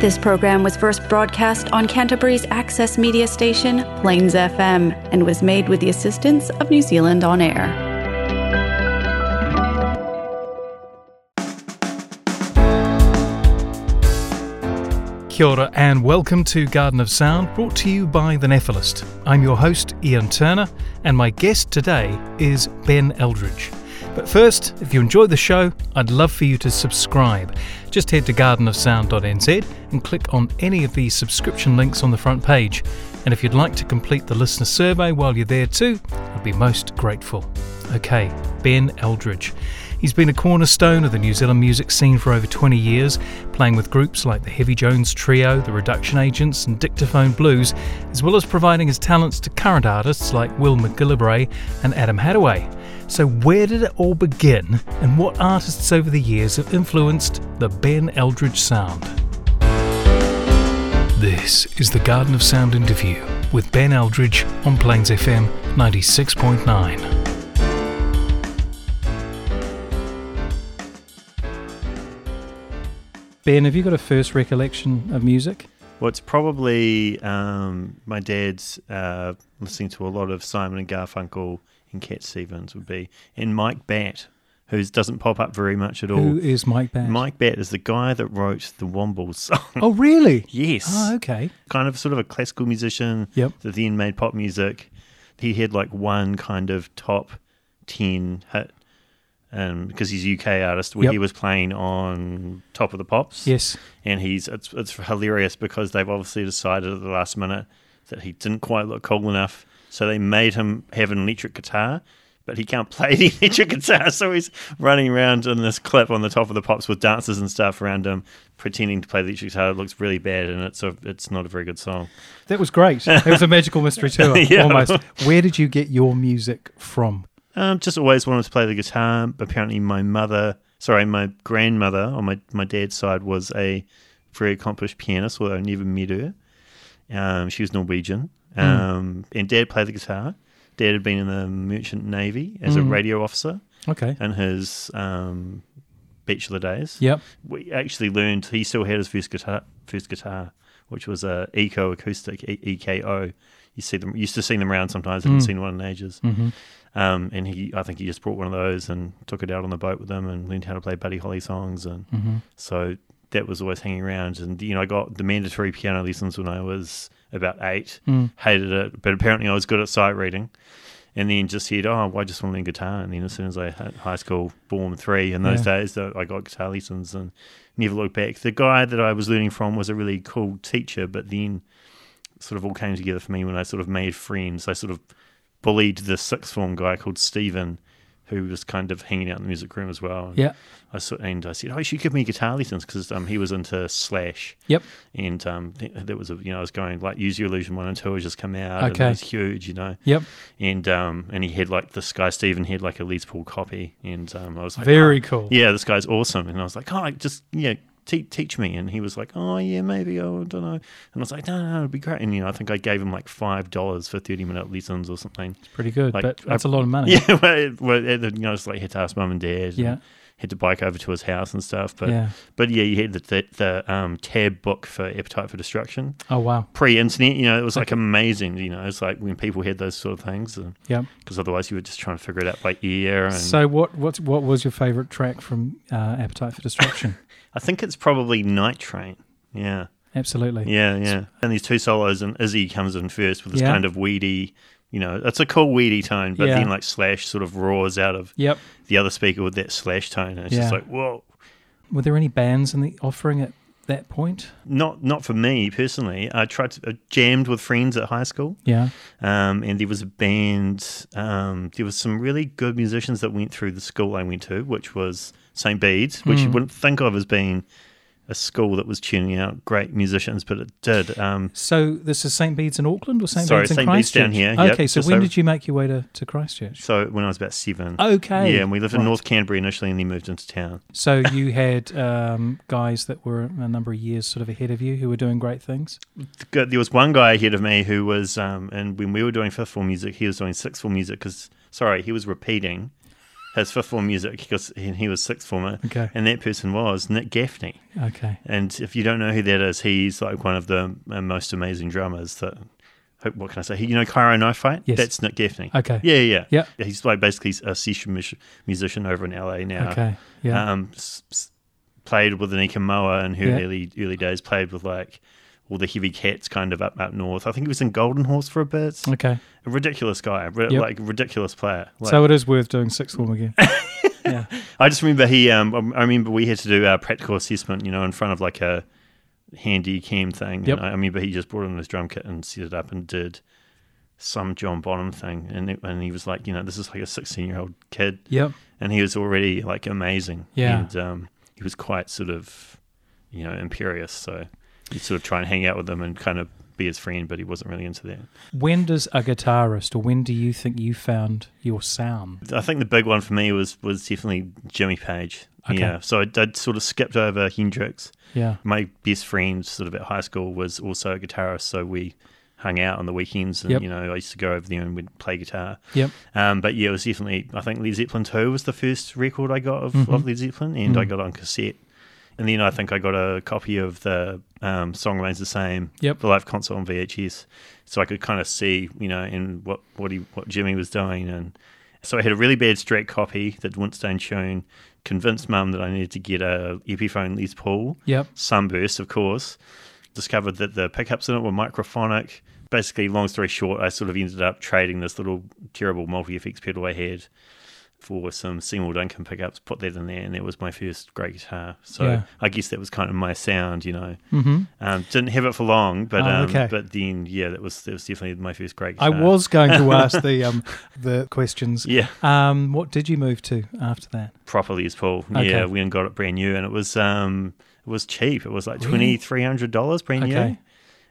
This program was first broadcast on Canterbury's access media station, Plains FM, and was made with the assistance of New Zealand On Air. Kia ora and welcome to Garden of Sound, brought to you by The Nephilist. I'm your host, Ian Turner, and my guest today is Ben Eldridge. But first, if you enjoy the show, I'd love for you to subscribe. Just head to gardenofsound.nz and click on any of the subscription links on the front page. And if you'd like to complete the listener survey while you're there too, I'd be most grateful. Okay, Ben Eldridge. He's been a cornerstone of the New Zealand music scene for over 20 years, playing with groups like the Heavy Jones Trio, the Reduction Agents, and Dictaphone Blues, as well as providing his talents to current artists like Will McGillivray and Adam Hattaway. So, where did it all begin, and what artists over the years have influenced the Ben Eldridge sound? This is the Garden of Sound interview with Ben Eldridge on Plains FM 96.9. Ben, have you got a first recollection of music? Well, it's probably um, my dad's uh, listening to a lot of Simon and Garfunkel and Cat Stevens would be, and Mike Batt, who doesn't pop up very much at all. Who is Mike Batt? Mike Batt is the guy that wrote the Wombles song. Oh, really? yes. Oh, okay. Kind of sort of a classical musician Yep. that then made pop music. He had like one kind of top 10 hit um, because he's a UK artist where Yep. he was playing on Top of the Pops. Yes. and he's it's it's hilarious because they've obviously decided at the last minute that he didn't quite look cool enough, so they made him have an electric guitar. But he can't play the electric guitar, so he's running around in this clip on the top of the pops with dancers and stuff around him, pretending to play the electric guitar. It looks really bad, and it's a, it's not a very good song. That was great. It was a magical mystery tour, Yeah. almost. Where did you get your music from? Um, just always wanted to play the guitar. Apparently, my mother, sorry, my grandmother on my, my dad's side was a very accomplished pianist, although I never met her. Um, she was Norwegian. Um, And dad played the guitar. Dad had been in the Merchant Navy as a radio officer Okay. in his um, bachelor days. Yep. We actually learned he still had his first guitar, first guitar, which was a EKO acoustic E- EKO. You see them, used to see them around sometimes. I Haven't seen one in ages. Mm-hmm. Um, and he, I think he just brought one of those and took it out on the boat with him and learned how to play Buddy Holly songs. And Mm-hmm. so that was always hanging around. And, you know, I got the mandatory piano lessons when I was about eight, Mm. hated it, but apparently I was good at sight reading. And then just said, oh, well, I just want to learn guitar. And then as soon as I hit high school, Form 3, in those Yeah. days, I got guitar lessons and never looked back. The guy that I was learning from was a really cool teacher, but then sort of all came together for me when I sort of made friends. I sort of bullied the sixth form guy called Stephen, who was kind of hanging out in the music room as well. And Yeah. I sort and I said, "Oh, you should give me guitar lessons," because um, he was into Slash, Yep. and um, was a you know I was going like Use Your Illusion one and two had just come out, and Okay. it was huge, you know, Yep. and um, and he had like this guy Stephen had like a Les Paul copy, and um, I was like, Very "Oh, cool. yeah, this guy's awesome. And I was like, oh, like, just, yeah, te- teach me. And he was like, oh, yeah, maybe. Oh, I don't know. And I was like, no, no, no, it'd be great. And, you know, I think I gave him like $5 for 30 minute lessons or something. It's Pretty good, Like, but that's I- a lot of money. Yeah, well, it, well, you know, it's like had to ask mum and dad. and Yeah. Had to bike over to his house and stuff. But, Yeah. but yeah, you had the, the, the um, tab book for Appetite for Destruction. Oh, wow. Pre internet, you know, it was like amazing. You know, it's like when people had those sort of things. Yep. Because otherwise you were just trying to figure it out by ear. And So, what what what was your favorite track from uh, Appetite for Destruction? I think it's probably Night Train. Yeah. Absolutely. Yeah, yeah. And these two solos, and Izzy comes in first with this Yeah. kind of weedy, you know, it's a cool weedy tone, but Yeah. then like Slash sort of roars out of Yep. the other speaker with that Slash tone, and it's just like, whoa. Were there any bands in the offering at that point? Not not for me personally. I tried to I jammed with friends at high school, Yeah. um, and there was a band. Um, there was some really good musicians that went through the school I went to, which was St. Bede's, which Hmm. you wouldn't think of as being a school that was tuning out great musicians, but it did. Um, So this is St. Bede's in Auckland or St. Sorry, Bede's in St. Bede's Christchurch? down here, yep, Okay, so when over- did you make your way to, to Christchurch? so when I was about seven. Okay. Yeah, and we lived in North Canterbury initially, and then moved into town. So you had um, guys that were a number of years sort of ahead of you who were doing great things. There was one guy ahead of me who was, um, and when we were doing fifth form music, he was doing sixth form music because, sorry, he was repeating his fifth form music because he, was sixth former, Okay. and that person was Nick Gaffney. Okay. And if you don't know who that is, he's like one of the uh, most amazing drummers that. What can I say? You know Cairo Knife Fight? Yes. That's Nick Gaffney. Okay. Yeah, yeah, Yeah. He's like basically a session musician over in LA now. Okay. Yeah. Um, s- s- played with Anika Moa in her Yeah. early early days. Played with like all the heavy cats kind of up up north. I think he was in Golden Horse for a bit. okay. A ridiculous guy, ri- Yep. like ridiculous player. Like, so it is worth doing sixth form again. yeah. I just remember he. Um, I remember we had to do our practical assessment, you know, in front of like a handy cam thing. Yep. And I remember he just brought in his drum kit and set it up and did some John Bonham thing, and it, and he was like, you know, this is like a sixteen year old kid, Yep. and he was already like amazing. Yeah. and um, he was quite sort of, you know, imperious. So you sort of try and hang out with him and kind of be his friend, but he wasn't really into that. When does a guitarist, or when do you think you found your sound? I think the big one for me was was definitely Jimmy Page. Okay. Yeah, so I, I'd sort of skipped over Hendrix. Yeah. My best friend, sort of at high school, was also a guitarist, so we hung out on the weekends, and Yep. you know, I used to go over there and we'd play guitar. Yep. Um, but yeah, it was definitely. I think Led Zeppelin Two was the first record I got of, Mhm. of Led Zeppelin, and I Mm. got on cassette. And then I think I got a copy of the um, song remains the same, Yep. the live concert on VHS, so I could kind of see, you know, in what what he what Jimmy was doing, and so I had a really bad straight copy that Winston Tune convinced Mum that I needed to get a Epiphone Les Paul Yep. Sunburst, of course. Discovered that the pickups in it were microphonic. Basically, long story short, I sort of ended up trading this little terrible multi effects pedal I had for some Seymour Duncan pickups, put that in there, and that was my first great guitar. So Yeah. I guess that was kind of my sound, you know. Mm-hmm. Um, didn't have it for long, but Oh, um, okay. but then yeah, that was that was definitely my first great Guitar. I was going to ask the um the questions. yeah, Um, what did you move to after that? properly as Paul. Okay. Yeah, we got it brand new, and it was um it was cheap. It was like twenty three hundred dollars brand new.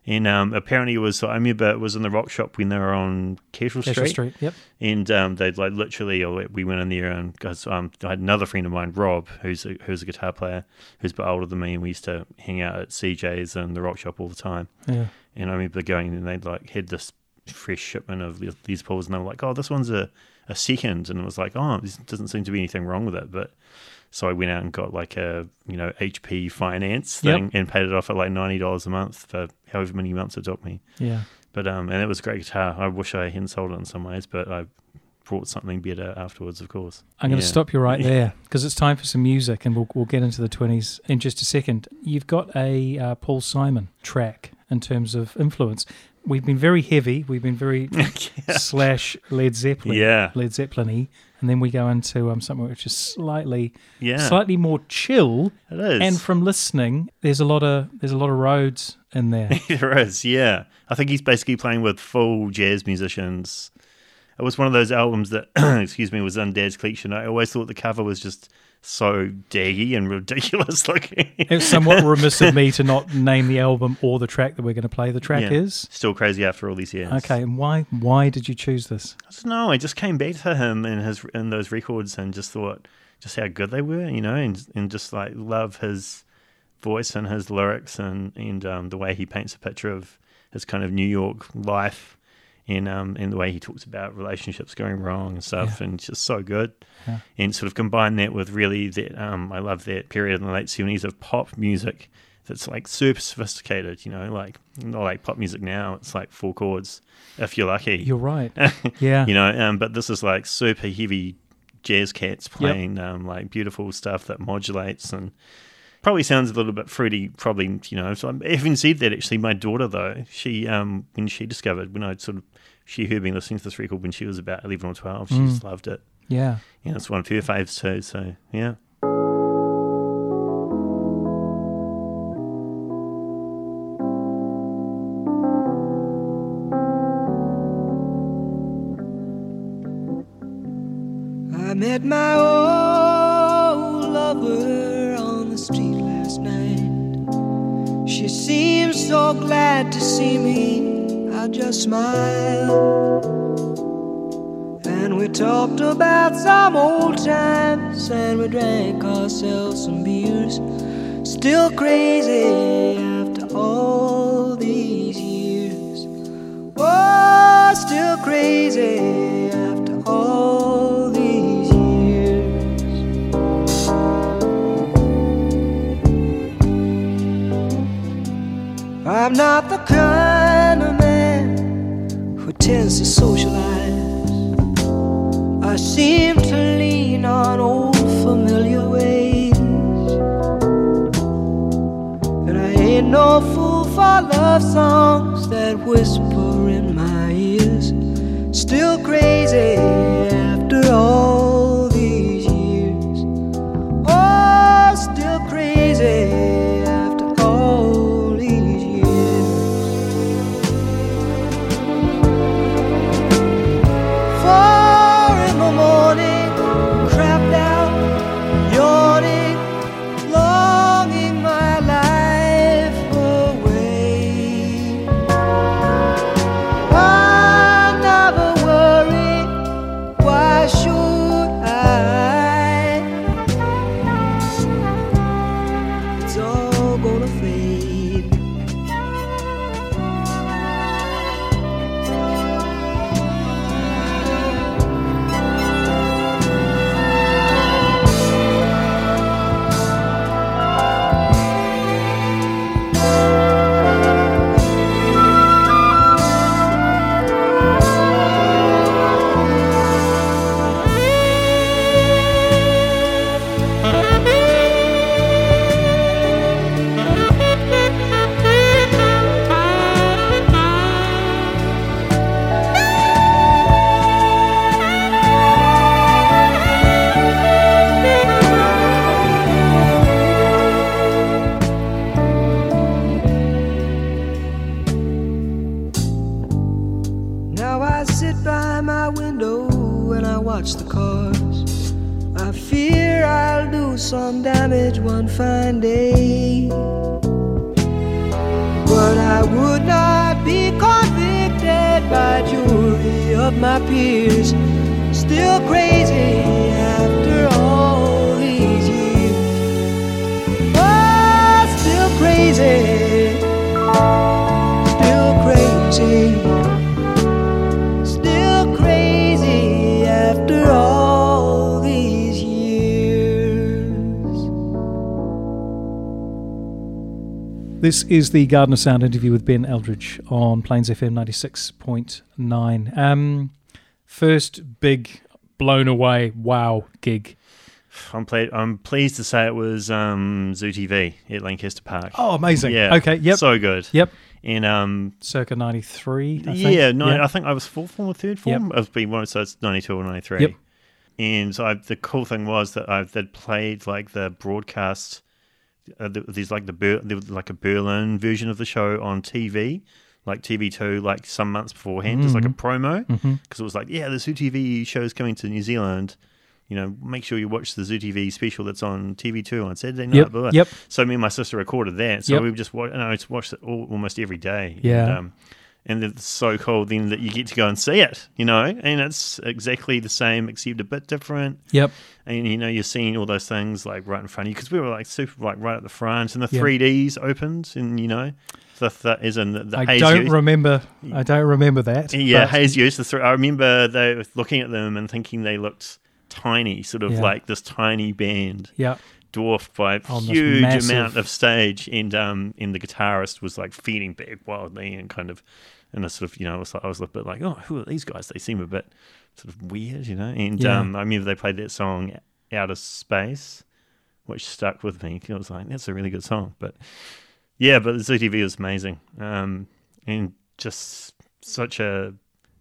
And um, apparently it was. I remember it was in the rock shop when they were on Cashel Cashel Street, Street. Yep. and um, they'd like literally. or We went in there and um, I had another friend of mine, Rob, who's a, who's a guitar player, who's a bit older than me, and we used to hang out at CJ's and the rock shop all the time. Yeah. And I remember going and they'd like had this fresh shipment of these Pauls, and they were like, "Oh, this one's a, a second. and it was like, "Oh, there doesn't seem to be anything wrong with it." But so I went out and got like a you know HP finance Yep. thing and paid it off at like ninety dollars a month for however many months it took me. Yeah. But um, and it was a great guitar. I wish I hadn't sold it in some ways, but I brought something better afterwards, of course. I'm going to Yeah. stop you right there because it's time for some music, and we'll we'll get into the twenties in just a second. You've got a uh, Paul Simon track in terms of influence. We've been very heavy. We've been very slash Led Zeppelin. Yeah. Led Zeppelin-y, and then we go into um, something which is slightly Yeah, slightly more chill. it is. And from listening, there's a lot of there's a lot of Rhodes in there. there is, yeah. I think he's basically playing with full jazz musicians. It was one of those albums that, excuse me, was in Dad's collection. I always thought the cover was just so daggy and ridiculous looking. it's somewhat remiss of me to not name the album or the track that we're going to play. The track Yeah. is Still crazy after all these years. okay. And why why did you choose this? I don't know. I just came back to him and his in those records and just thought just how good they were, you know, and and just like love his voice and his lyrics and and um, the way he paints a picture of his kind of New York life. And um and the way he talks about relationships going wrong and stuff, Yeah. and it's just so good. Yeah. And sort of combine that with really that um I love that period in the late seventies of pop music that's like super sophisticated, you know, like not like pop music now. It's like four chords if you're lucky. You're right. Yeah. you know um, but this is like super heavy jazz cats playing um, like beautiful stuff that modulates and probably sounds a little bit fruity probably you know so having said that actually my daughter though she um, when she discovered when i sort of she heard me listening to this record when she was about 11 or 12 she Mm. just loved it yeah. and it's one of her faves too so yeah a smile. And we talked about some old times, and we drank ourselves some beers. Still crazy after all these years. Oh, still crazy after all these years. I'm not the kind man to socialize. I seem to lean on old familiar ways. And I ain't no fool for love songs that whisper in my ears. Still crazy my peers. Still crazy after all these years. Oh, still crazy. This is the Garden of Sound interview with Ben Eldridge on Plains FM 96.9. Um, first big blown away wow gig. I'm, ple- I'm pleased to say it was um, Zoo TV at Lancaster Park. Oh, amazing. yeah. Okay, yep. So good. Yep. And um, Circa 93. I think. yeah, no. I think I was fourth form or third form. I've been one, so it's 92 or 93. Yep. And so I, the cool thing was that I they'd played like the broadcast. Uh, there's like the Ber- there was like a Berlin version of the show on TV, like TV two, like some months beforehand, just like a promo, because it was like, yeah, the Zoo TV show's coming to New Zealand. You know, make sure you watch the Zoo TV special that's on TV two on Saturday night. Yep, blah, blah. yep. So me and my sister recorded that. So Yep. we just watched, and I just watched it all, almost every day. Yeah. And, um, and it's so cool then that you get to go and see it, you know, and it's exactly the same except a bit different. Yep. And you know, you're seeing all those things like right in front of you because we were like super like right at the front, and the Yeah. 3Ds opened, and you know, the, the is in the, the I don't use. remember. I don't remember that. Yeah, haze use. The three, I remember they looking at them and thinking they looked tiny, sort of Yeah. like this tiny band Yeah. Dwarfed by a this huge massive- amount of stage, and um, and the guitarist was like feeding back wildly and kind of, and I sort of, you know, I was, like I was a bit like, oh, who are these guys? They seem a bit sort of weird, you know. And Yeah. um, I remember they played that song Outer Space," which stuck with me. I was like, that's a really good song, but yeah, but the ZTV was amazing, um, and just such a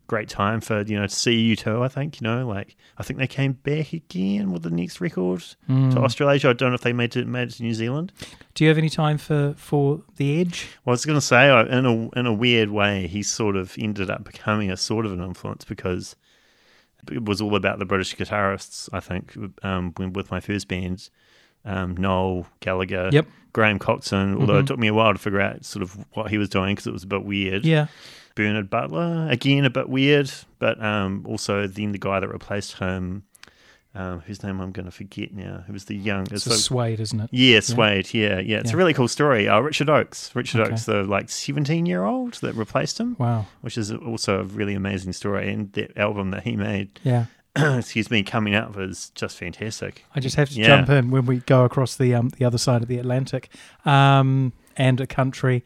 great time for you know to see U2. I think you know, like I think they came back again with the next record Hmm. to Australasia. I don't know if they made it made it to New Zealand. Do you have any time for for the Edge? Well, I was going to say, in a in a weird way, he sort of ended up becoming a sort of an influence because it was all about the British guitarists. I think um, when with my first band, um, Noel Gallagher, Yep. Graham Coxon. Although Mhm. it took me a while to figure out sort of what he was doing because it was a bit weird. Yeah. Bernard Butler again, a bit weird, but um, also then the guy that replaced him, um, whose name I'm going to forget now, who was the young. It's so- a suede, isn't it? yeah, Suede. Yeah, yeah. It's Yeah. a really cool story. Uh, Richard Oakes. Richard Okay. Oakes, the like 17 year old that replaced him, Wow. which is also a really amazing story. And that album that he made, Yeah. excuse me, coming out was just fantastic. I just have to Yeah. jump in when we go across the um, the other side of the Atlantic um, and a country.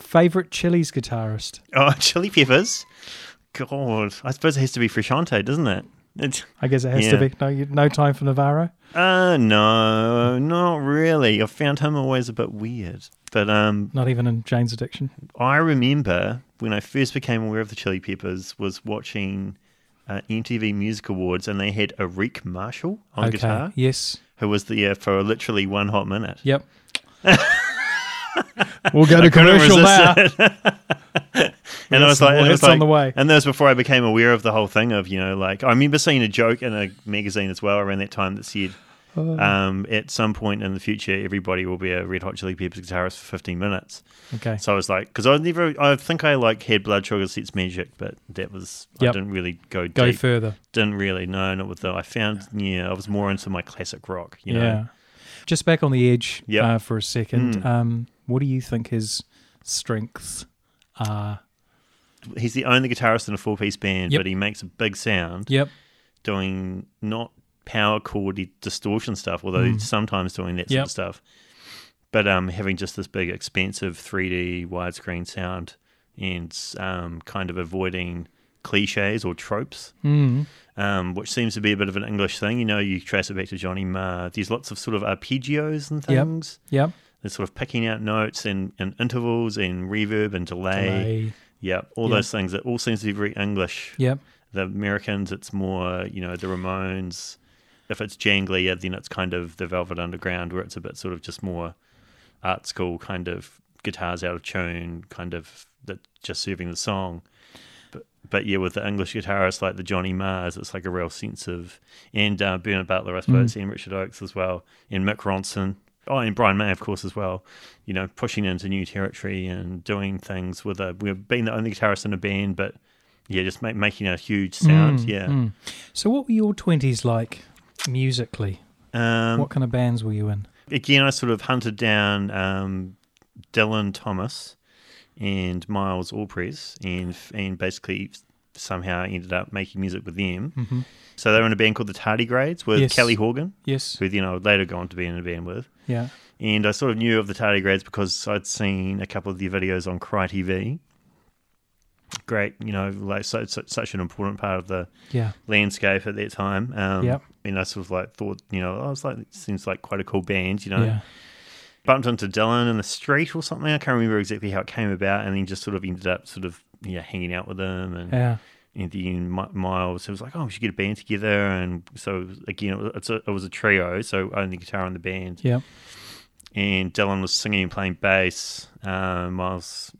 Favorite Chili's guitarist? Oh, Chili Peppers. God, I suppose it has to be Frusciante, doesn't it? It's, I guess it has Yeah. to be. No, you- no time for Navarro. uh, no, not really. I found him always a bit weird. But um, Not even in Jane's Addiction. I remember when I first became aware of the Chili Peppers was watching uh, MTV Music Awards, and they had Arik Marshall on okay. guitar, Yes. who was there for literally one hot minute. Yep. we'll go to commercial now. and I was like, it was hits on the way. and that was before I became aware of the whole thing of, you know, like I remember seeing a joke in a magazine as well around that time that said, Oh. um, at some point in the future, everybody will be a Red Hot Chili Peppers guitarist for 15 minutes. Okay. So I was like, because I never, I think I like had Blood Sugar Sex Magik, but that was, I didn't really go deep. Go further. Didn't really, no, not with the, I found, yeah, I was more into my classic rock, you know. Yeah. Just back on the edge Yep. uh, for a second. Mm. Um, what do you think his strengths are? He's the only guitarist in a four piece band, Yep. but he makes a big sound. Yep. doing not power chordy distortion stuff, although he's sometimes doing that sort Mm. Of stuff. But um, having just this big, expansive 3D widescreen sound and um, kind of avoiding cliches or tropes, Mm. um, which seems to be a bit of an English thing. You know, you trace it back to Johnny Marr. There's lots of sort of arpeggios and Yep. things. Yep. They're sort of picking out notes and, and intervals and reverb and delay. Delay. Yeah, all Yep. those things. It all seems to be very English Yep. the Americans, it's more, you know, the Ramones. If it's jangly, then it's kind of the Velvet Underground, where it's a bit sort of just more art school kind of guitars out of tune, kind of that just serving the song. But but yeah, with the English guitarists like the Johnny Marrs, it's like a real sense of and uh, Bernard Butler, I suppose, and Richard Oakes as well, and Mick Ronson. Oh, and Brian May, of course, as well. You know, pushing into new territory and doing things with a. We've been the only guitarist in a band, but yeah, just make, making a huge sound. Mm, yeah. mm. So, what were your twenties like musically? Um, what kind of bands were you in? again, I sort of hunted down um, Dylan Thomas and Miles Allpress, and and basically somehow ended up making music with them. Mhm. So they were in a band called the Tardigrades with Yes. Kelly Horgan, Yes. who you know would later go on to be in a band with. Yeah. And I sort of knew of the Tardigrades because I'd seen a couple of their videos on Cry TV. Great, you know, like so, so, such an important part of the Yeah. landscape at that time. Um, Yep. And I sort of like thought, you know, I was like, it seems like quite a cool band, you know. Yeah. Bumped into Dylan in the street or something. I can't remember exactly how it came about, and then just sort of ended up sort of yeah hanging out with them and. Yeah. And Mi- Miles, it was like, oh, we should get a band together. And so, again, it was, it's a, it was a trio, so only guitar in the band. Yeah. And Dylan was singing and playing bass. Uh, Miles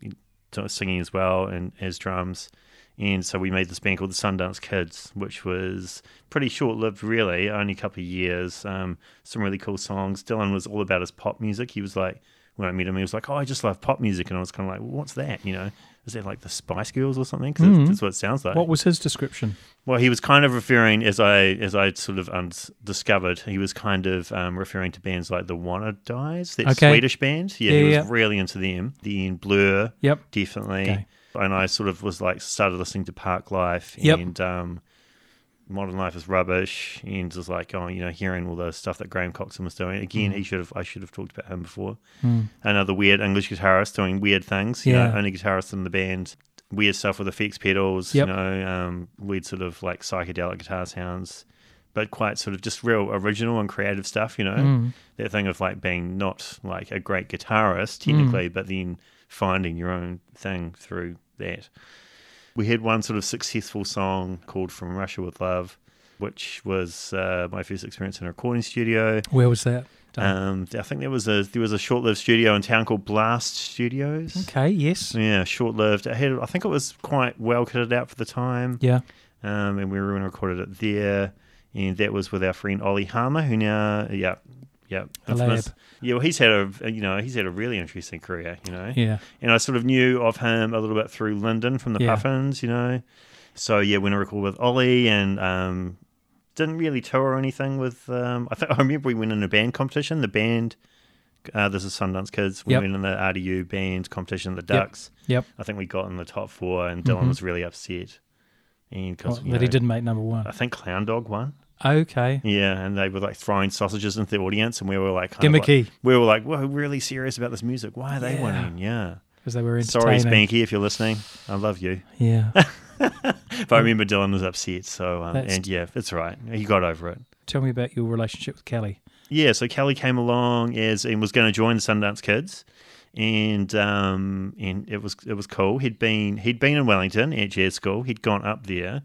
was singing as well and as drums. And so we made this band called the Sundance Kids, which was pretty short lived, really, only a couple of years. Um, some really cool songs. Dylan was all about his pop music. He was like, when I met him, he was like, oh, I just love pop music. And I was kind of like, well, what's that? You know, is it like the Spice Girls or something? Because Mhm. that's what it sounds like. What was his description? Well, he was kind of referring, as I as I sort of um, discovered, he was kind of um, referring to bands like the Wanna Dies, that Okay. Swedish band. Yeah, Yeah, he was yeah. really into them. The In Blur, Yep. definitely. Okay. And I sort of was like started listening to Parklife Yep. and um, Modern Life is rubbish, and was like, oh, you know, hearing all the stuff that Graham Coxon was doing. Again, Mm. he should have I should have talked about him before. Hmm. Another weird English guitarist doing weird things. You Yeah. know, only guitarist in the band. Weird stuff with effects pedals. Yep. You know, um, weird sort of like psychedelic guitar sounds, but quite sort of just real original and creative stuff. You know, Mm. that thing of like being not like a great Mm. guitarist technically, but then finding your own thing through that. We had one sort of successful song called From Russia with Love, which was uh, my first experience in a recording studio. Where was that? Um, I think there was a there was a short lived studio in town called Blast Studios. okay. Yes. Yeah, short lived. It had I think it was quite well kitted out for the time. Yeah. Um, and we were and recorded it there, and that was with our friend Ollie Harmer, who now yeah. Yeah, The Yeah, well, he's had a you know he's had a really interesting career, you know. Yeah. And I sort of knew of him a little bit through Lyndon from the Yeah. Puffins, you know. So yeah, when I record with Ollie and um, didn't really tour or anything with. Um, I think I remember we went in a band competition. The band, uh, this is Sundance Kids. We Yep. went in the RDU band competition, the Ducks. Yep. I think we got in the top four, and Dylan Mhm. was really upset. And Well, that he didn't make number one. I think Clown Dog won. Okay. Yeah, and they were like throwing sausages into the audience, and we were like, of like- Gimmicky. we were like, "Whoa, really serious about this music? Why are they Yeah. winning?" Yeah, because they were entertaining. Sorry, Spanky, if you're listening. I love you. Yeah. But I remember Dylan was upset, so um, and yeah, it's right. He got over it. Tell me about your relationship with Kelly. Yeah, so Kelly came along as and was going to join the Sundance Kids, and um, and it was it was cool. He'd been he'd been in Wellington at jazz school. He'd gone up there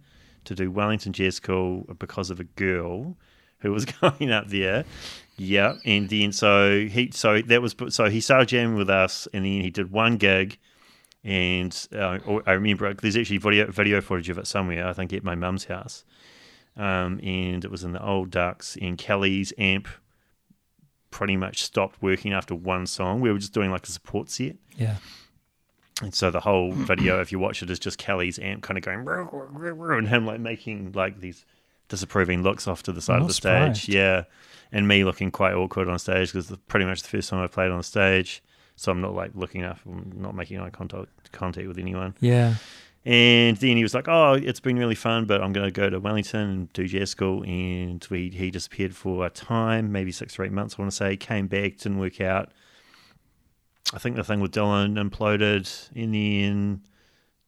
to do Wellington Jazz School because of a girl who was going up there. Yeah, and then so he so that was so he started jamming with us, and then he did one gig. And uh, I remember there's actually video video footage of it somewhere. I think at my mum's house, um, and it was in the old Ducks. And Kelly's amp pretty much stopped working after one song. We were just doing like a support set. Yeah. And so the whole video, if you watch it, is just Kelly's amp kind of going "Row, row, row, row," and him like making like these disapproving looks off to the side of the stage. surprised. Yeah, and me looking quite awkward on stage because it's pretty much the first time I've played on stage. So I'm not like looking up, I'm not making eye contact contact with anyone. Yeah. And then he was like, "Oh, it's been really fun, but I'm going to go to Wellington and do jazz school." And we he disappeared for a time, maybe six or eight months. I want to say. Came back, didn't work out. I think the thing with Dylan imploded. In the end,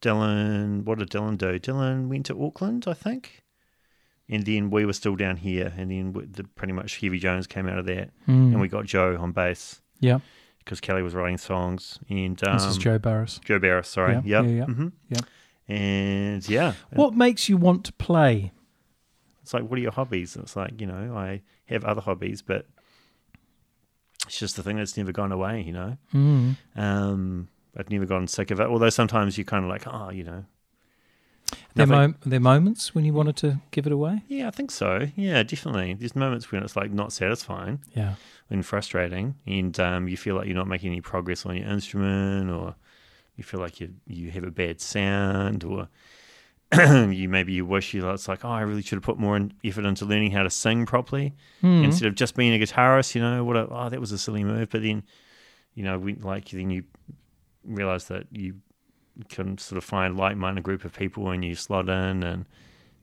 Dylan, what did Dylan do? Dylan went to Auckland, I think. And then we were still down here, and then we- the, pretty much Heavy Jones came out of that, Mm. and we got Joe on bass Yeah. because Kelly was writing songs. And um, This is Joe Barris. Joe Barris, sorry, Yeah, yep. yeah, yeah, hmm yeah. And yeah, What makes you want to play? It's like, what are your hobbies? It's like, you know, I have other hobbies, but it's just the thing that's never gone away, you know? Mm. Um, I've never gotten sick of it. Although sometimes you're kind of like, oh, you know. There, nothing- mo- there moments when you wanted to give it away? yeah, I think so. Yeah, definitely. There's moments when it's like not satisfying Yeah. and frustrating, and um, you feel like you're not making any progress on your instrument, or you feel like you you have a bad sound, or you maybe you wish you it's like, oh, I really should have put more in, effort into learning how to sing properly. Mm. instead of just being a guitarist, you know, what a, oh, that was a silly move. But then, you know, we like then you realize that you can sort of find like-minded group of people and you slot in and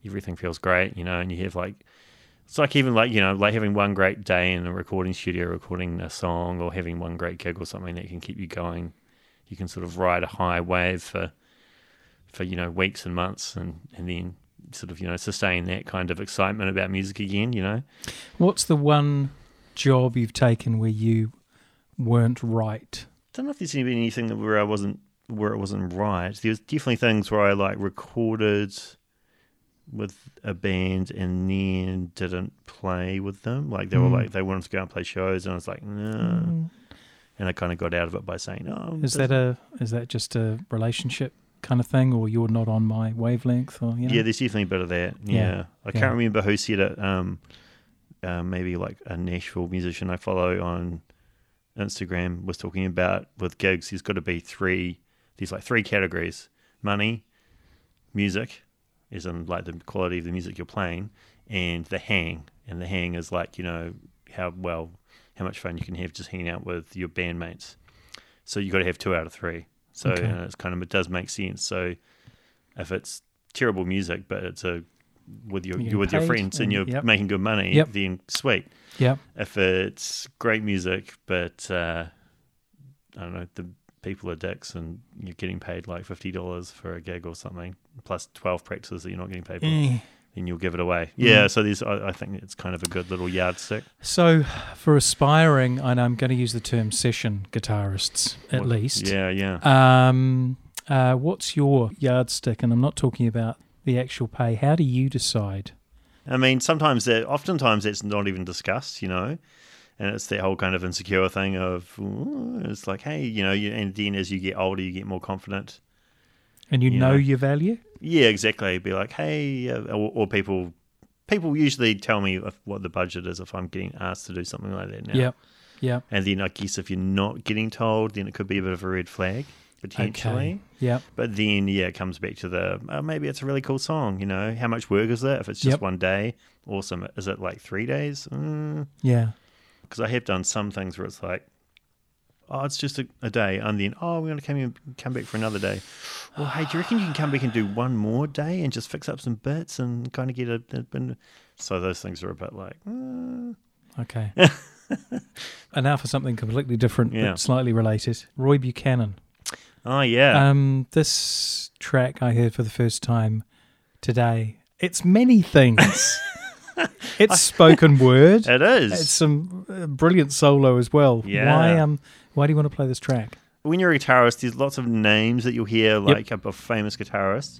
everything feels great, you know, and you have like it's like even like you know like having one great day in a recording studio recording a song or having one great gig or something that can keep you going. You can sort of ride a high wave for for you know weeks and months and and then sort of you know sustain that kind of excitement about music again, you know. What's the one job you've taken where you weren't right? I don't know if there's been anything that where I wasn't where it wasn't right. There's was definitely things where I like recorded with a band and then didn't play with them. Like they were Mm. like they wanted to go and play shows, and I was like, no. And I kind of got out of it by saying, "Oh, Is that a is that just a relationship kind of thing, or you're not on my wavelength, or you know? Yeah, there's definitely a bit of that. Yeah, Yeah, I yeah. can't remember who said it. Um, uh, maybe like a Nashville musician I follow on Instagram was talking about with gigs. There's got to be three. There's like three categories: money, music, is in like the quality of the music you're playing, and the hang. And the hang is like you know how well, how much fun you can have just hanging out with your bandmates. So you got to have two out of three. So Okay. uh, it's kind of it does make sense. So if it's terrible music, but it's a with your You're you're with your friends and and- you're yep. making good money, Yep. then sweet. yeah, If it's great music, but uh, I don't know, the people are dicks and you're getting paid like fifty dollars for a gig or something, plus twelve practices that you're not getting paid Eh. you'll give it away. Yeah, so there's I, I think it's kind of a good little yardstick. So, for aspiring, and I'm going to use the term session guitarists at What- least. Yeah, yeah. Um, uh, what's your yardstick? And I'm not talking about the actual pay. How do you decide? I mean, sometimes that, oftentimes it's not even discussed, you know, and it's that whole kind of insecure thing of "Ooh," it's like, hey, you know, you, and then as you get older, you get more confident. And you Yeah. know your value? Yeah, exactly. Be like, hey, uh, or, or people, people usually tell me if, what the budget is if I'm getting asked to do something like that now. Yeah, yeah. And then I guess if you're not getting told, then it could be a bit of a red flag potentially. Okay. Yep. But then, yeah, it comes back to the oh, maybe it's a really cool song. You know, how much work is it? If it's just Yep. one day, awesome. Is it like three days? Because Yeah. Because I have done some things where it's like, oh, it's just a, a day, and then oh, we're gonna come in, come back for another day. Well, hey, do you reckon you can come back and do one more day and just fix up some bits and kind of get a, a, a so those things are a bit like, uh, Okay. and now for something completely different Yeah. but slightly related. Roy Buchanan. Oh yeah. Um, this track I heard for the first time today. It's many things. it's spoken word. it is. It's some uh, brilliant solo as well. Yeah. Why um why do you want to play this track? when you're a guitarist, there's lots of names that you'll hear, like of famous guitarists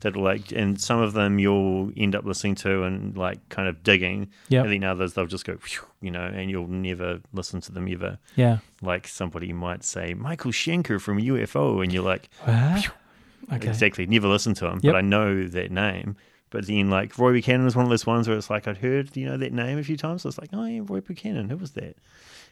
that like, and some of them you'll end up listening to and like kind of digging. Yeah. And then others they'll just go, you know, and you'll never listen to them ever. Yeah. Like somebody might say Michael Schenker from UFO, and you're like, Okay. exactly, never listened to him, Yep. but I know that name. But then, like Roy Buchanan was one of those ones where it's like I'd heard, you know, that name a few times. So was like, oh yeah, Roy Buchanan, who was that?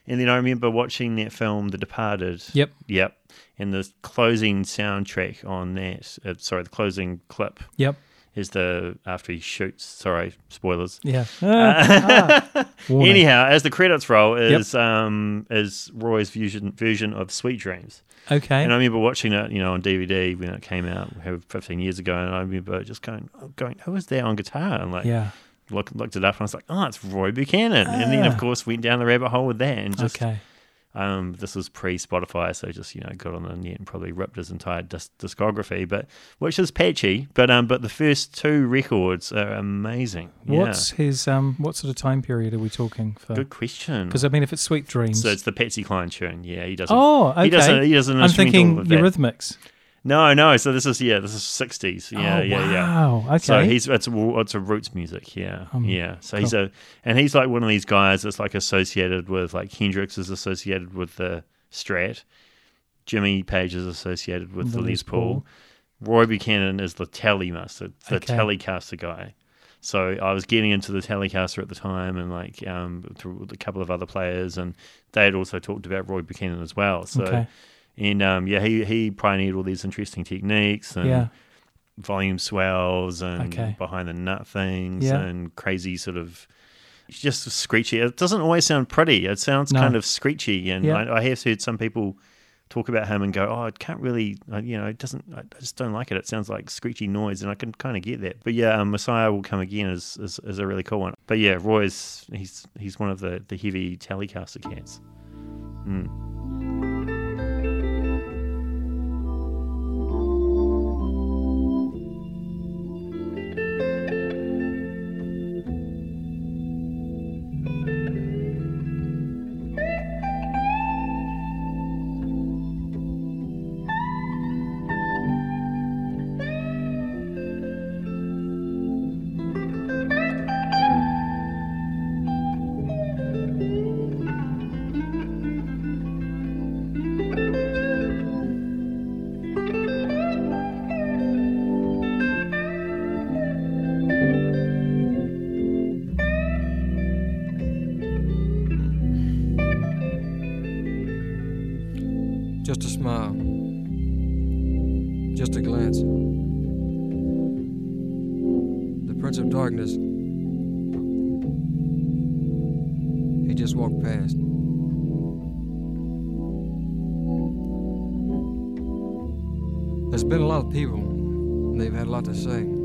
And then I remember watching that film, The Departed. Yep. Yep. And the closing soundtrack on that, uh, sorry, the closing clip Yep. Is the after he shoots. Sorry, spoilers. Yeah. Ah, ah. Anyhow, as the credits roll, is um is Roy's version version of Sweet Dreams. Okay. And I remember watching it, you know, on DVD when it came out uh, 15 years ago, and I remember just going, oh, going, who was there on guitar? And like, yeah. look, looked it up, and I was like, oh, it's Roy Buchanan. And then, of Ah. course, went down the rabbit hole with that, and just Okay. Um, this was pre Spotify, so just you know got on the net and probably ripped his entire disc- discography, but which is patchy. But um, but the first two records are amazing. Yeah. What's his um what sort of time period are we talking for? good question? Because I mean if it's Sweet Dreams. So it's the Patsy Cline tune. Yeah, he doesn't. oh, okay. He doesn't. He doesn't. I'm thinking of that. No, no. So this is yeah. This is sixties. Yeah, oh, yeah, yeah. wow. Okay. So he's it's it's a roots music, yeah, Um, yeah. So he's a and he's like one of these guys that's like associated with like Hendrix is associated with the Strat, Jimmy Page is associated with the, Les Paul, Roy Buchanan is the Telecaster, the Okay. Telecaster guy. So I was getting into the Telecaster at the time, and like um, through a couple of other players, and they had also talked about Roy Buchanan as well. So. Okay. And um, yeah, he he pioneered all these interesting techniques and Yeah. volume swells and Okay. behind the nut things Yeah. and crazy sort of just screechy. It doesn't always sound pretty. It sounds No. kind of screechy, and Yeah. I, I have heard some people talk about him and go, "Oh, it can't really, you know, it doesn't. I I just don't like it. It sounds like screechy noise, and I can kind of get that." But yeah, um, Messiah will come again is, is is a really cool one. But yeah, Roy's he's he's one of the the heavy Telecaster cats. Mm. Say.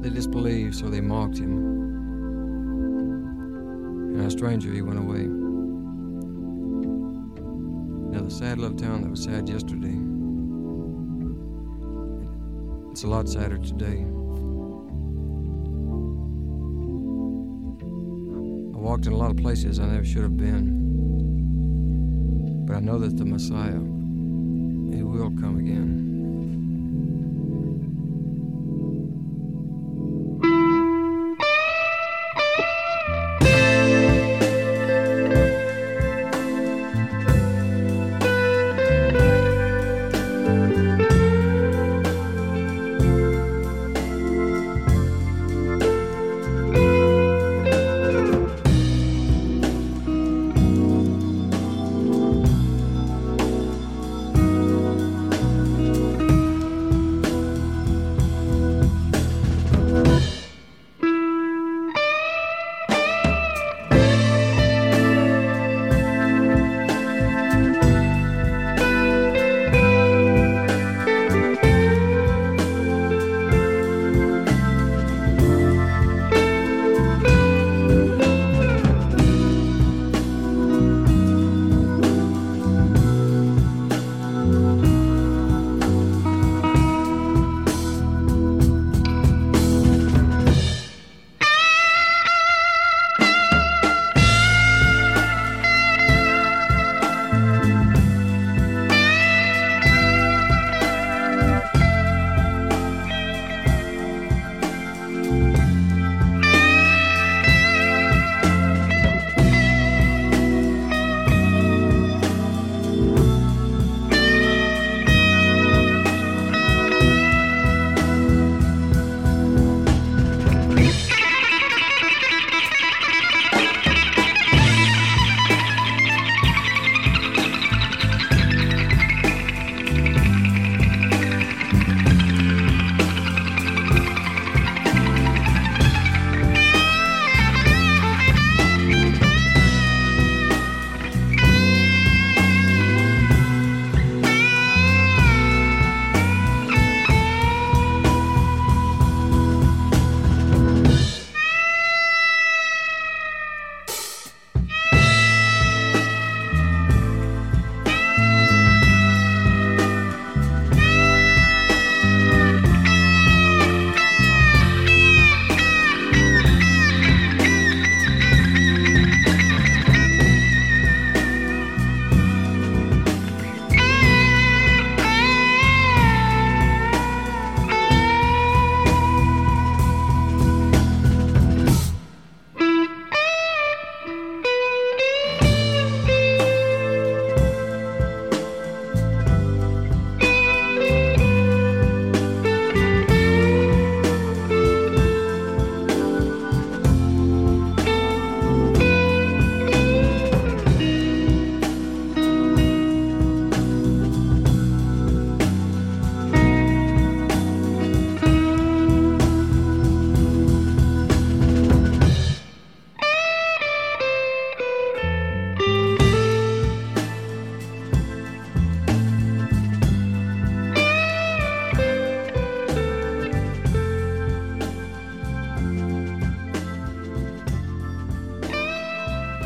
They disbelieved, so they mocked him. And a stranger, he went away. Now, the sad little town that was sad yesterday, it's a lot sadder today. I walked in a lot of places I never should have been. But I know that the Messiah, he will come again.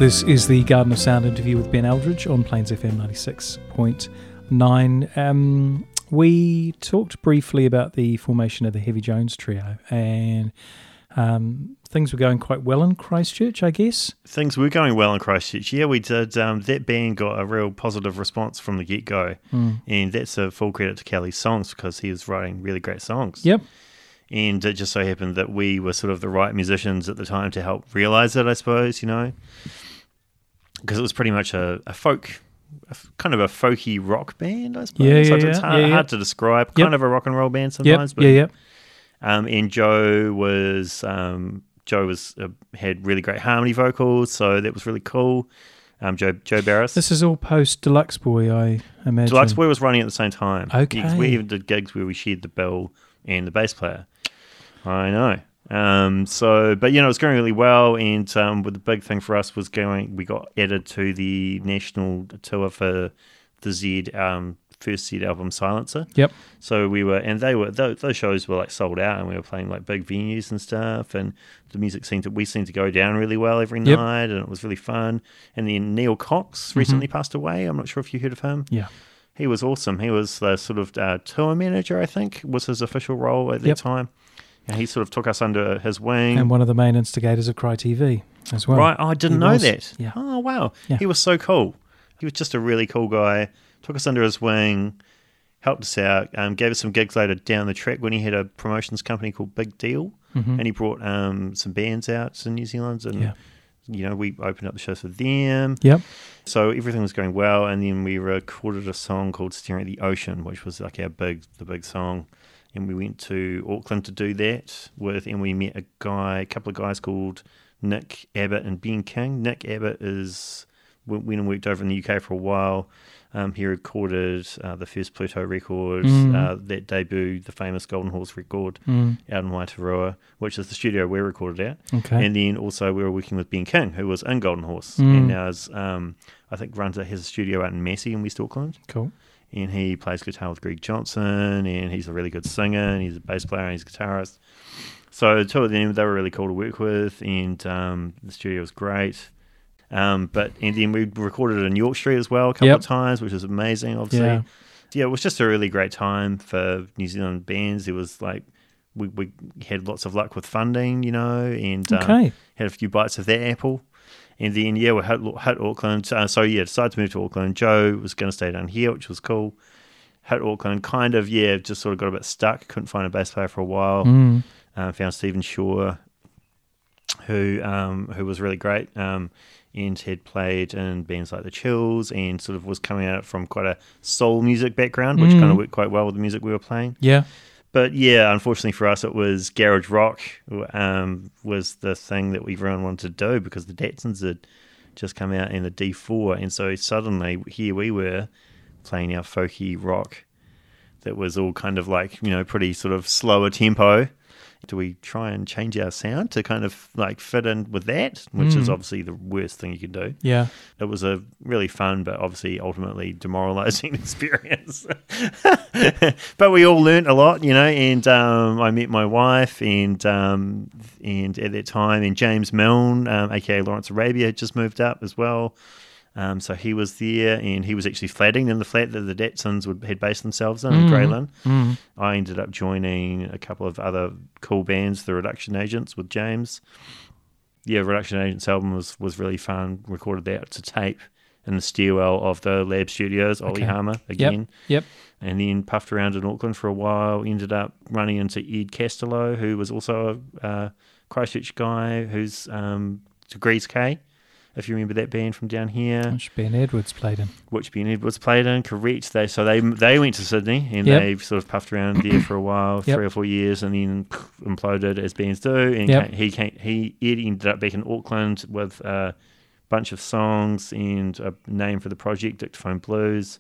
This is the Garden of Sound interview with Ben Eldridge on Plains FM 96.9. Um, we talked briefly about the formation of the Heavy Jones trio, and um, things were going quite well in Christchurch, I guess. Things were going well in Christchurch. Yeah, we did. Um, that band got a real positive response from the get go, Mm. and that's a full credit to Kelly's songs because he was writing really great songs. Yep. And it just so happened that we were sort of the right musicians at the time to help realize it, I suppose, you know, because it was pretty much a, a folk, a kind of a folky rock band, I suppose. Yeah, yeah, Like, it's yeah, hard, yeah, yeah. hard to describe. Yep. Kind of a rock and roll band Yep. sometimes. but Yeah, yeah. um, and Joe was um, Joe was uh, had really great harmony vocals, so that was really cool. Um, Joe Joe Barris. This is all post Deluxe Boy, I imagine. Deluxe Boy was running at the same time. Okay. we even did gigs where we shared the bill and the bass player. I know. Um, so, but you know, it was going really well, and um, with the big thing for us was going. We got added to the national tour for the Zed um, first Zed album Silencer. Yep. So we were, and they were those, those shows were like sold out, and we were playing like big venues and stuff, and the music seemed to we seemed to go down really well every Yep. night, and it was really fun. And then Neil Cox recently passed away. I'm not sure if you heard of him. Yeah. He was awesome. He was the sort of uh, tour manager, I think, was his official role at that Yep. time. And he sort of took us under his wing. And one of the main instigators of Cry TV as well. Right. Oh, I didn't He know was. that. Yeah. Oh, wow. Yeah. He was so cool. He was just a really cool guy. Took us under his wing, helped us out, um, gave us some gigs later down the track when he had a promotions company called Big Deal. Mhm. And he brought um, some bands out in New Zealand. And, Yeah. you know, we opened up the shows for them. Yep. So everything was going well, and then we recorded a song called "Staring at the Ocean," which was like our big, the big song. And we went to Auckland to do that with, and we met a guy, a couple of guys called Nick Abbott and Ben King. Nick Abbott is went went and worked over in the UK for a while. Um, he recorded uh, the first Pluto record Mm. uh, that debuted the famous Golden Horse record Mm. out in Waitarua, which is the studio we recorded at. Okay. And then also we were working with Ben King, who was in Golden Horse, Mm. and now is um, I think runs a, has a studio out in Massey in West Auckland. cool. And he plays guitar with Greg Johnson, and he's a really good singer, and he's a bass player, and he's a guitarist. So the two of them, they were really cool to work with, and um, the studio was great. Um, but and then we recorded it in York Street as well a couple Yep. of times, which was amazing. Obviously, Yeah. yeah, it was just a really great time for New Zealand bands. It was like we, we had lots of luck with funding, you know, and um, had a few bites of that apple. And then, yeah, we hit, hit Auckland. Uh, so, yeah, decided to move to Auckland. Joe was going to stay down here, which was cool. Hit Auckland, kind of, yeah, just sort of got a bit stuck. Couldn't find a bass player for a while. Mm. Uh, found Stephen Shaw, who um, who was really great um, and had played in bands like The Chills and sort of was coming out from quite a soul music background, which Mm. kind of worked quite well with the music we were playing. Yeah. But yeah, unfortunately for us, it was garage rock um, was the thing that we everyone wanted to do because the Datsuns had just come out in the D4, and so suddenly here we were playing our folky rock that was all kind of like you know pretty sort of slower tempo. Do we try and change our sound to kind of like fit in with that, which is Mm. obviously the worst thing you can do Yeah. it was a really fun but obviously ultimately demoralizing experience but we all learnt a lot you know and um, i met my wife and um, and at that time and james milne um, aka lawrence arabia had just moved up as well um, so he was there and he was actually flatting in the flat that the Datsuns would, had based themselves in, in Mhm. Grey Lynn. Mm. I ended up joining a couple of other cool bands, the Reduction Agents with James. Yeah, Reduction Agents album was, was really fun. Recorded that to tape in the stairwell of the Lab Studios, Ollie Okay. Harmer Yep. again. Yep. And then puffed around in Auckland for a while. Ended up running into Ed Castelow, who was also a uh, Christchurch guy who's um, Degrees K, if you remember that band from down here Which Ben Edwards played in. which Ben Edwards played in. Correct. They so they they went to Sydney and Yep. they sort of puffed around there for a while, Yep. three or four years, and then imploded as bands do. And Yep. came, he came, he Ed ended up back in Auckland with a bunch of songs and a name for the project, Dictaphone Blues.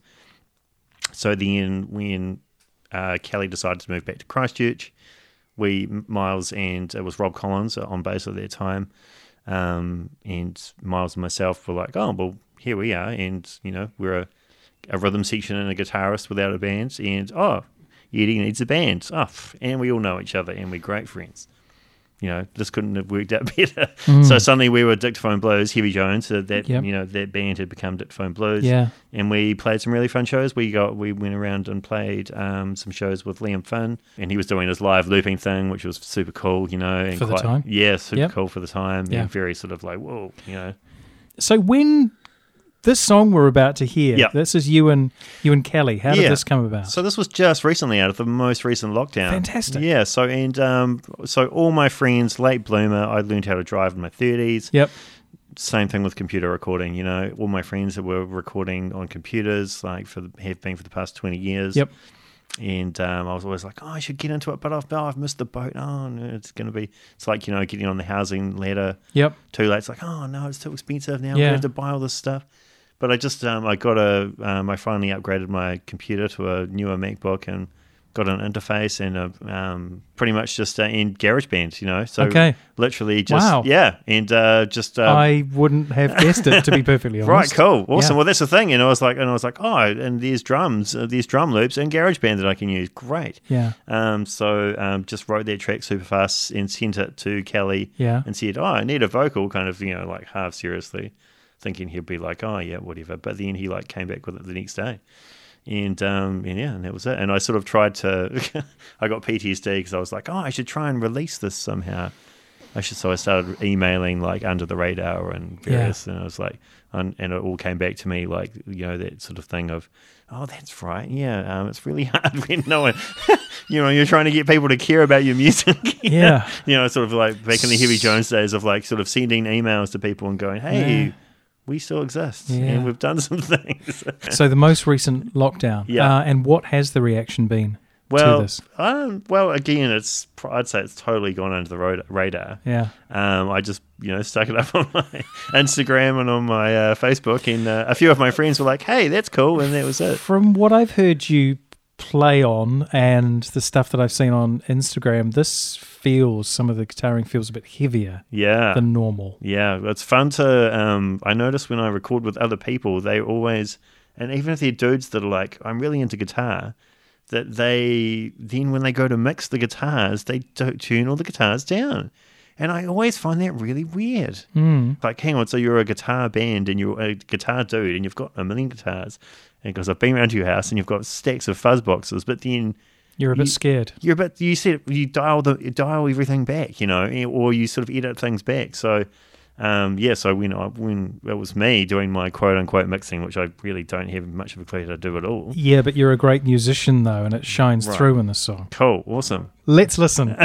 So then when uh, Kelly decided to move back to Christchurch, we Miles and it was Rob Collins on bass at that time. Um, and Miles and myself were like, oh, well, here we are. And, you know, we're a, a rhythm section and a guitarist without a band. And, oh, Eddie needs a band. Oh, and we all know each other and we're great friends. You know, this couldn't have worked out better. So suddenly we were Dictaphone Blues, Heavy Jones. So that Mm. Yep. you know that band had become Dictaphone Blues. Yeah. and we played some really fun shows. We got we went around and played um, some shows with Liam Finn, and he was doing his live looping thing, which was super cool. You know, and For the time? yeah, super Yep. cool for the time. Yeah. Yeah, very sort of like whoa, you know. So when this song we're about to hear, Yeah. this is you and you and Kelly. How did Yeah. this come about? So this was just recently out of the most recent lockdown. Fantastic. Yeah. So and um, so all my friends, late bloomer, I learned how to drive in my thirties. yep. Same thing with computer recording. You know, all my friends that were recording on computers, like for the, have been for the past twenty years. Yep. And um, I was always like, oh, I should get into it, but I've, oh, I've missed the boat. Oh, no, it's going to be. It's like you know, getting on the housing ladder Yep. too late. It's like, oh no, it's too expensive now. Yeah. gonna have to buy all this stuff. But I just um, I got a um, I finally upgraded my computer to a newer MacBook and got an interface and a, um, pretty much just uh, in GarageBand, you know. So Okay. literally just Wow. yeah, and uh, just uh, I wouldn't have guessed it to be perfectly honest. Right, cool, awesome. Yeah. Well, that's the thing, and I was like, and I was like, oh, and there's drums, uh, there's drum loops and GarageBand that I can use. Great. Yeah. Um, so um, just wrote that track super fast and sent it to Kelly. Yeah. And said, oh, I need a vocal, kind of, you know, like half seriously, thinking he'd be like, oh yeah, whatever. But then he like came back with it the next day. And um, and yeah, and that was it. And I sort of tried to, I got PTSD because I was like, oh, I should try and release this somehow. I should. So I started emailing like under the radar and various, and I was like, and, and it all came back to me like you know that sort of thing of, oh, that's right, yeah. Um, it's really hard when no one, you know, you're trying to get people to care about your music. Yeah. you know, sort of like back in the Heavy Jones days of like sort of sending emails to people and going, hey. Yeah. We still exist, Yeah. and we've done some things. So the most recent lockdown. Yeah. Uh, and what has the reaction been well, to this? um, well, again, it's I'd say it's totally gone under the road, radar. Yeah. Um, I just you know stuck it up on my Instagram and on my uh, Facebook, and uh, a few of my friends were like, "Hey, that's cool," and that was it. From what I've heard you play on and the stuff that I've seen on Instagram, this feels some of the guitaring feels a bit heavier Yeah, than normal. yeah, it's fun to. Um, I notice when I record with other people, they always, and even if they're dudes that are like, "I'm really into guitar." That they then when they go to mix the guitars, they don't tune all the guitars down, and I always find that really weird. Mm. like, hang on, so you're a guitar band and you're a guitar dude and you've got a million guitars. And because I've been around to your house and you've got stacks of fuzz boxes, but then You're a bit You- scared. you're a bit, you said you dial the you dial everything back, you know, or you sort of edit things back. So um, yeah, so when I when it was me doing my quote unquote mixing, which I really don't have much of a clue how to do at all. Yeah, but you're a great musician though, and it shines Right. through in the song. Cool, awesome. Let's listen.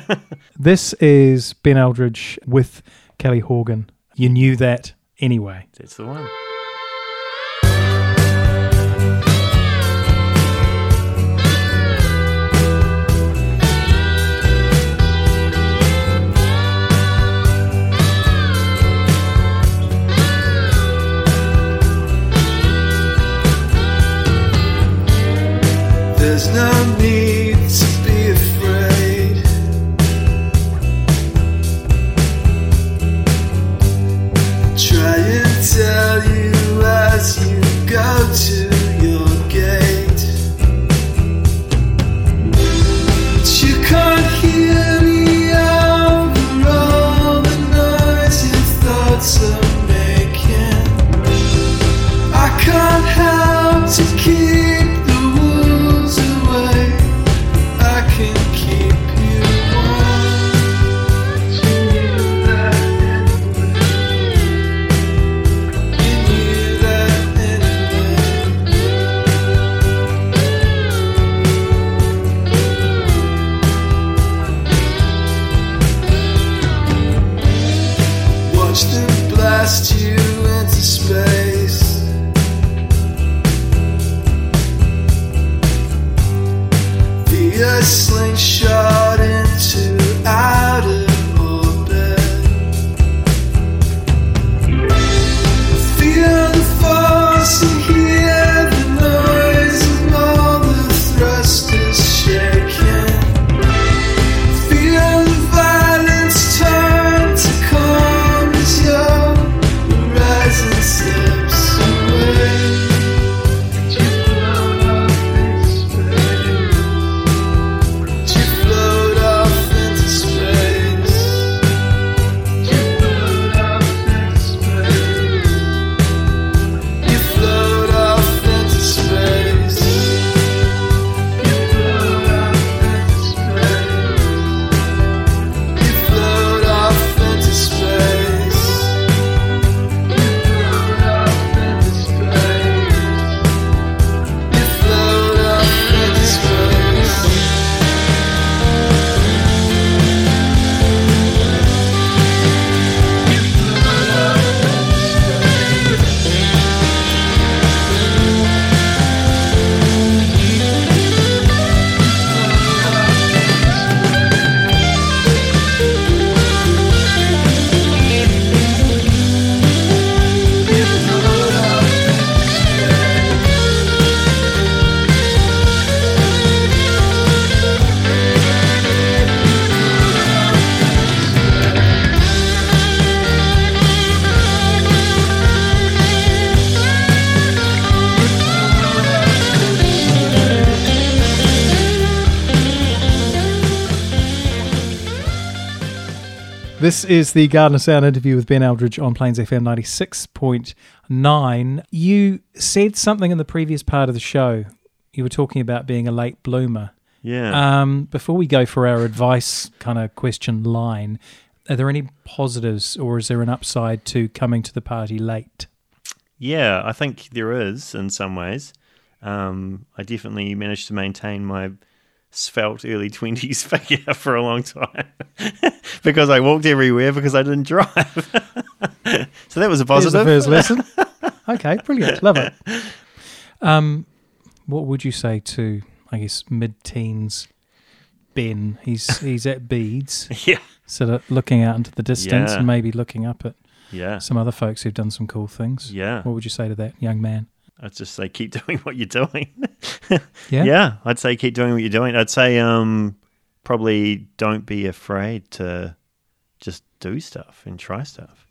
this is Ben Eldridge with Kelly Horgan. You knew that anyway. That's the one. There's no need This is the Garden of Sound interview with Ben Eldridge on Plains FM 96.9. You said something in the previous part of the show. You were talking about being a late bloomer. Yeah. Um, before we go for our advice kind of question line, are there any positives or is there an upside to coming to the party late? Yeah, I think there is in some ways. Um, I definitely managed to maintain my svelte early 20s figure for a long time because I walked everywhere because I didn't drive. so that was a There's the first lesson. okay, brilliant. Love it. Um, what would you say to, I guess, mid-teens Ben? He's he's at Beads, yeah. sort of looking out into the distance Yeah. and maybe looking up at Yeah. some other folks who've done some cool things. Yeah. What would you say to that young man? I'd just say keep doing what you're doing. Yeah. yeah, I'd say keep doing what you're doing. I'd say um, probably don't be afraid to just do stuff and try stuff.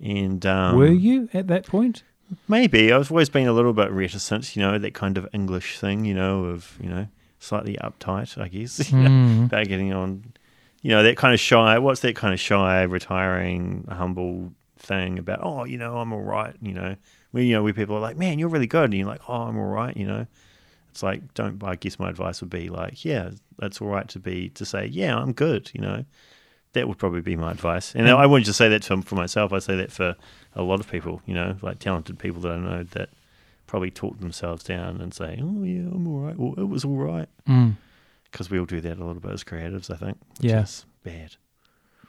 And um, Were you at that point? Maybe I've always been a little bit reticent, you know, that kind of English thing, you know, of you know, slightly uptight, I guess, you know, Mm. about getting on, you know, that kind of shy. What's that kind of shy, retiring, humble thing about? Oh, you know, I'm all right, you know. We, you know, where people are like, man, you're really good, and you're like, oh, I'm all right, you know. It's like, don't. I guess my advice would be like, yeah, that's all right to be to say, yeah, I'm good, you know. That would probably be my advice, and I wouldn't just say that for, for myself. I say that for a lot of people, you know, like talented people that I know that probably talk themselves down and say, "Oh yeah, I'm all right," or "It was all right," Mm. because we all do that a little bit as creatives. I think. Yes, Yeah. bad.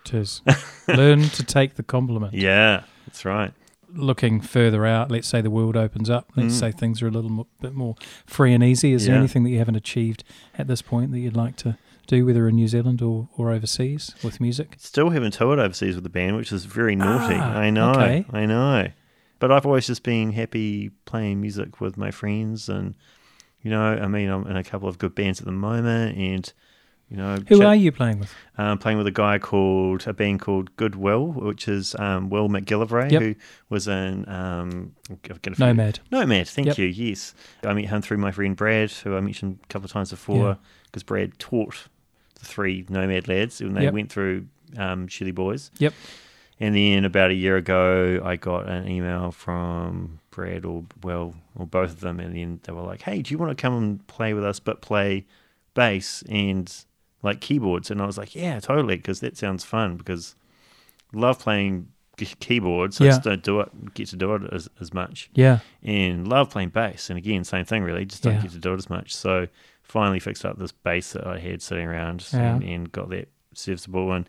Tis. Learn to take the compliment. Yeah, that's right. Looking further out, let's say the world opens up. Let's Mm. say things are a little mo- bit more free and easy. Is there anything that you haven't achieved at this point that you'd like to do, whether in New Zealand or, or overseas with music? Still haven't toured overseas with the band, which is very naughty. Ah, I know. okay. I know. But I've always just been happy playing music with my friends, and you know, I mean, I'm in a couple of good bands at the moment, and you know, Who chat- are you playing with? um, playing with a guy called a band called Goodwill, which is um, Will McGillivray, Yep. who was in um, Nomad. Nomad, thank Yep. you. Yes, I met him through my friend Brad, who I mentioned a couple of times before, because Brad taught the three Nomad lads when they Yep. went through um, Shirley Boys. Yep. And then about a year ago, I got an email from Brad or well, or both of them, and then they were like, "Hey, do you want to come and play with us, but play bass and like keyboards?" And I was like, "Yeah, totally," because that sounds fun. Because love playing k- keyboards. I Yeah. just don't do it, get to do it as, as much, Yeah. and love playing bass. And again, same thing, really, just don't Yeah. get to do it as much. So finally fixed up this bass that I had sitting around Yeah. and, and got that serviceable and.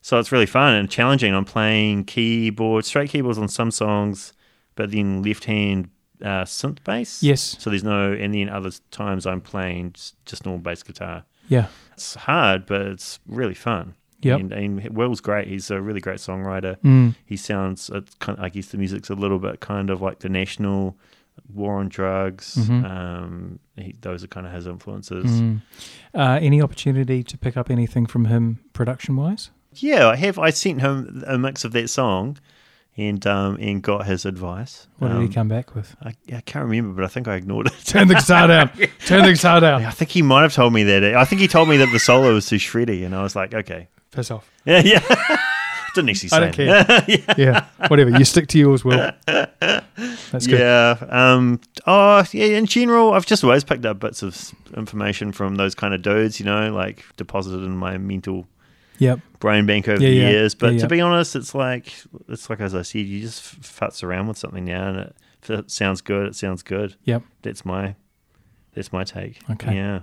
So it's really fun and challenging. I'm playing keyboard, straight keyboards on some songs, but then left hand uh, synth bass. Yes. So there's no, and then other times I'm playing just, just normal bass guitar. Yeah. It's hard, but it's really fun. Yep. And, and Will's great. He's a really great songwriter. Mm. He sounds, it's kind I guess the music's a little bit kind of like the National, War on Drugs. Mhm. Um, he, those are kind of his influences. Mm. Uh, any opportunity to pick up anything from him production wise? Yeah, I have. I sent him a mix of that song, and um, and got his advice. What did Um, he come back with? I, I can't remember, but I think I ignored it. Turn the guitar down. Turn the guitar down. I think he might have told me that. I think he told me that the solo was too shreddy, and I was like, okay, Piss off. yeah, yeah. Didn't actually say I don't care. yeah. Yeah. Whatever. You stick to yours, Will. That's good. Yeah. Um. Oh, yeah. In general, I've just always picked up bits of information from those kind of dudes. You know, like deposited in my mental Yep. brain bank over Yeah, the yeah. years. But Yeah, to be honest, it's like it's like as I said, you just futz around with something now, and it, if it sounds good, it sounds good. Yep. That's my that's my take. Okay. Yeah.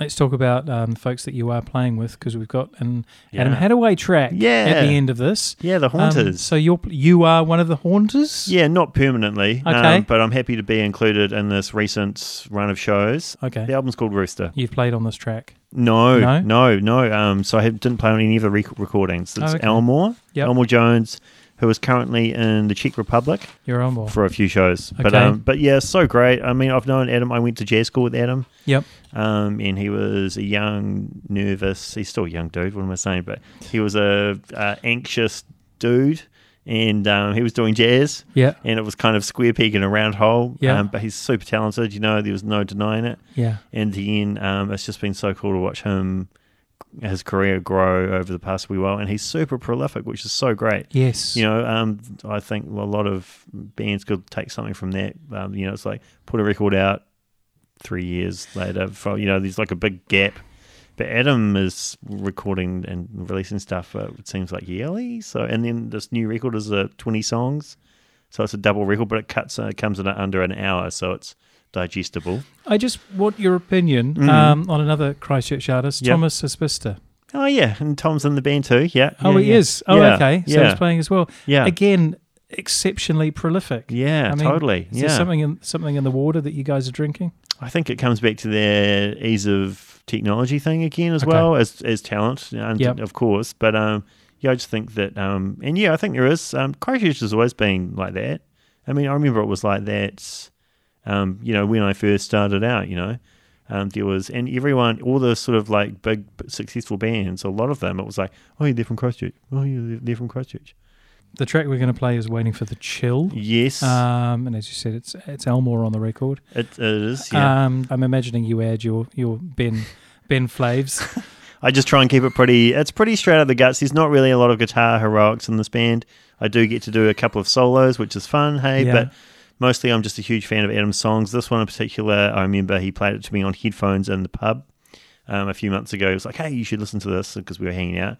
Let's talk about um, folks that you are playing with because we've got an Adam Yeah. Hattaway track Yeah. at the end of this. Yeah, the Um, haunters. so you're you are one of the haunters. yeah, not permanently. Okay. Um, but I'm happy to be included in this recent run of shows. Okay. The album's called Rooster. You've played on this track. No, No? no, no. Um, so I didn't play on any of the rec- recordings. It's Oh, okay. Elmore, Yep. Elmore Jones, who is currently in the Czech Republic You're on board. for a few shows. But Okay. um, but yeah, so great. I mean, I've known Adam. I went to jazz school with Adam. Yep. Um, and he was a young, nervous. He's still a young dude. What am I saying? But he was a, a anxious dude, and um, he was doing jazz. Yeah. And it was kind of square peg in a round hole. Yeah. Um, but he's super talented. You know, there was no denying it. Yeah. And then um, it's just been so cool to watch him his career grow over the past wee while, and he's super prolific, which is so great. Yes. You know, um, I think a lot of bands could take something from that. Um, you know, it's like put a record out three years later. For, you know, there's like a big gap. But Adam is recording and releasing stuff. Uh, it seems like yearly. So, and then this new record is uh, 20 songs, so it's a double record, but it cuts. Uh, it comes in under an hour, so it's digestible. I just want your opinion Mhm. um, on another Christchurch artist, Yep. Thomas Aspista. Oh yeah, and Tom's in the band too. Yeah. Oh, yeah, he yeah. is. Oh, Yeah, okay. So he's playing as well. Yeah. Again, exceptionally prolific. Yeah, I mean, totally. Is yeah. there something in something in the water that you guys are drinking? I think it comes back to their ease of technology thing again as Okay. well as as talent, and Yep. of course. But um, yeah, I just think that um, and yeah, I think there is um, Christchurch has always been like that. I mean, I remember it was like that. Um, you know, when I first started out, you know, um, there was and everyone, all the sort of like big successful bands, a lot of them, it was like, oh, yeah, they're from Christchurch. Oh, yeah, they're- from Christchurch. The track we're going to play is "Waiting for the Chill," Yes, um, and as you said, it's it's Elmore on the record. it, it is. Yeah. Um, I'm imagining you add your your Ben Ben Flaves. I just try and keep it pretty. It's pretty straight out of the guts. There's not really a lot of guitar heroics in this band. I do get to do a couple of solos, which is fun. Hey, Yeah. but mostly I'm just a huge fan of Adam's songs. This one in particular, I remember he played it to me on headphones in the pub um, a few months ago. He was like, "Hey, you should listen to this" because we were hanging out.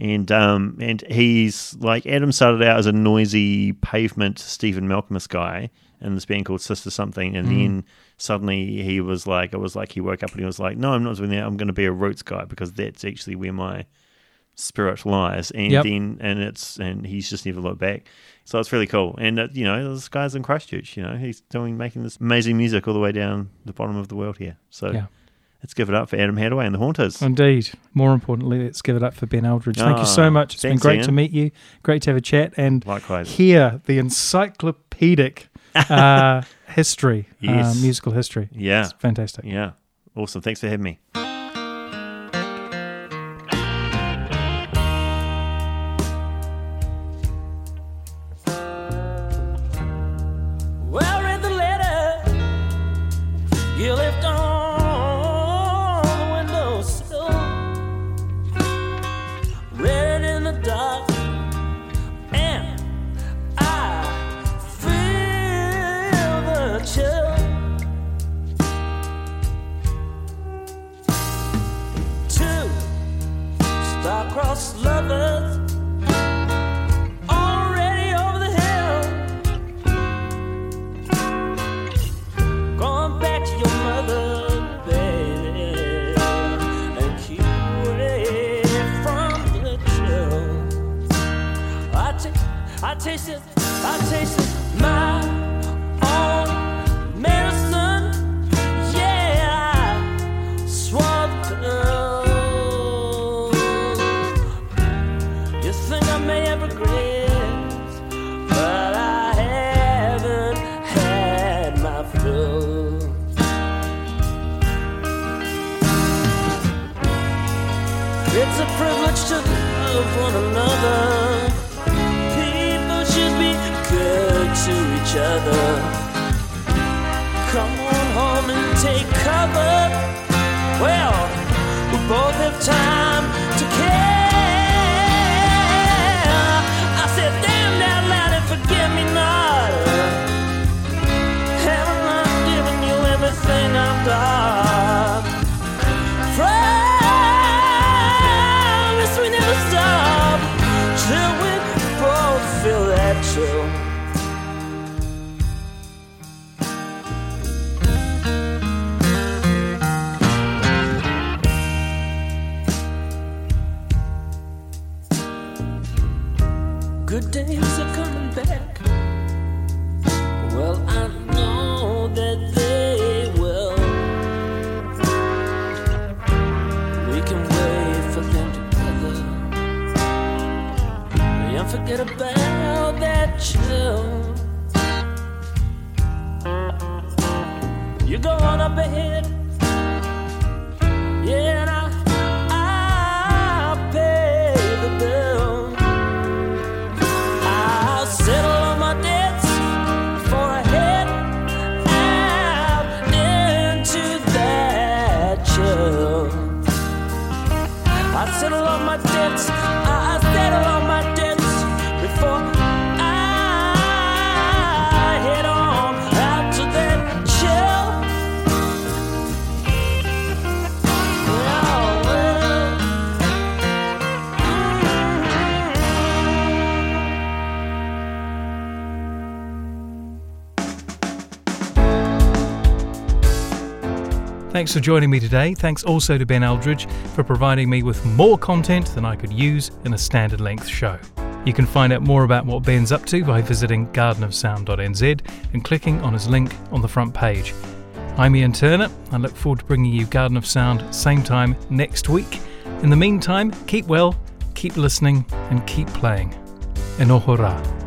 And um, and he's like Adam started out as a noisy pavement Stephen Malkmus guy in this band called Sister Something, and then suddenly he was like, it was like he woke up and he was like, no, I'm not doing that. I'm going to be a roots guy because that's actually where my spirit lies. And Yep. then and it's and he's just never looked back. So it's really cool. And uh, you know, this guy's in Christchurch. You know, he's doing making this amazing music all the way down the bottom of the world here. So Yeah. let's give it up for Adam Hattaway and the Haunters. Indeed. More importantly, let's give it up for Ben Eldridge. Thank you so Ah, much. It's been great Ian. to meet you. Great to have a chat and Likewise. hear the encyclopedic uh, history, Yes. uh, musical history. Yeah. It's fantastic. Yeah. Awesome. Thanks for having me. Thanks for joining me today. Thanks also to Ben Eldridge for providing me with more content than I could use in a standard length show. You can find out more about what Ben's up to by visiting gardenofsound.nz and clicking on his link on the front page. I'm Ian Turner. I look forward to bringing you Garden of Sound same time next week. In the meantime, keep well, keep listening, and keep playing. Enohora.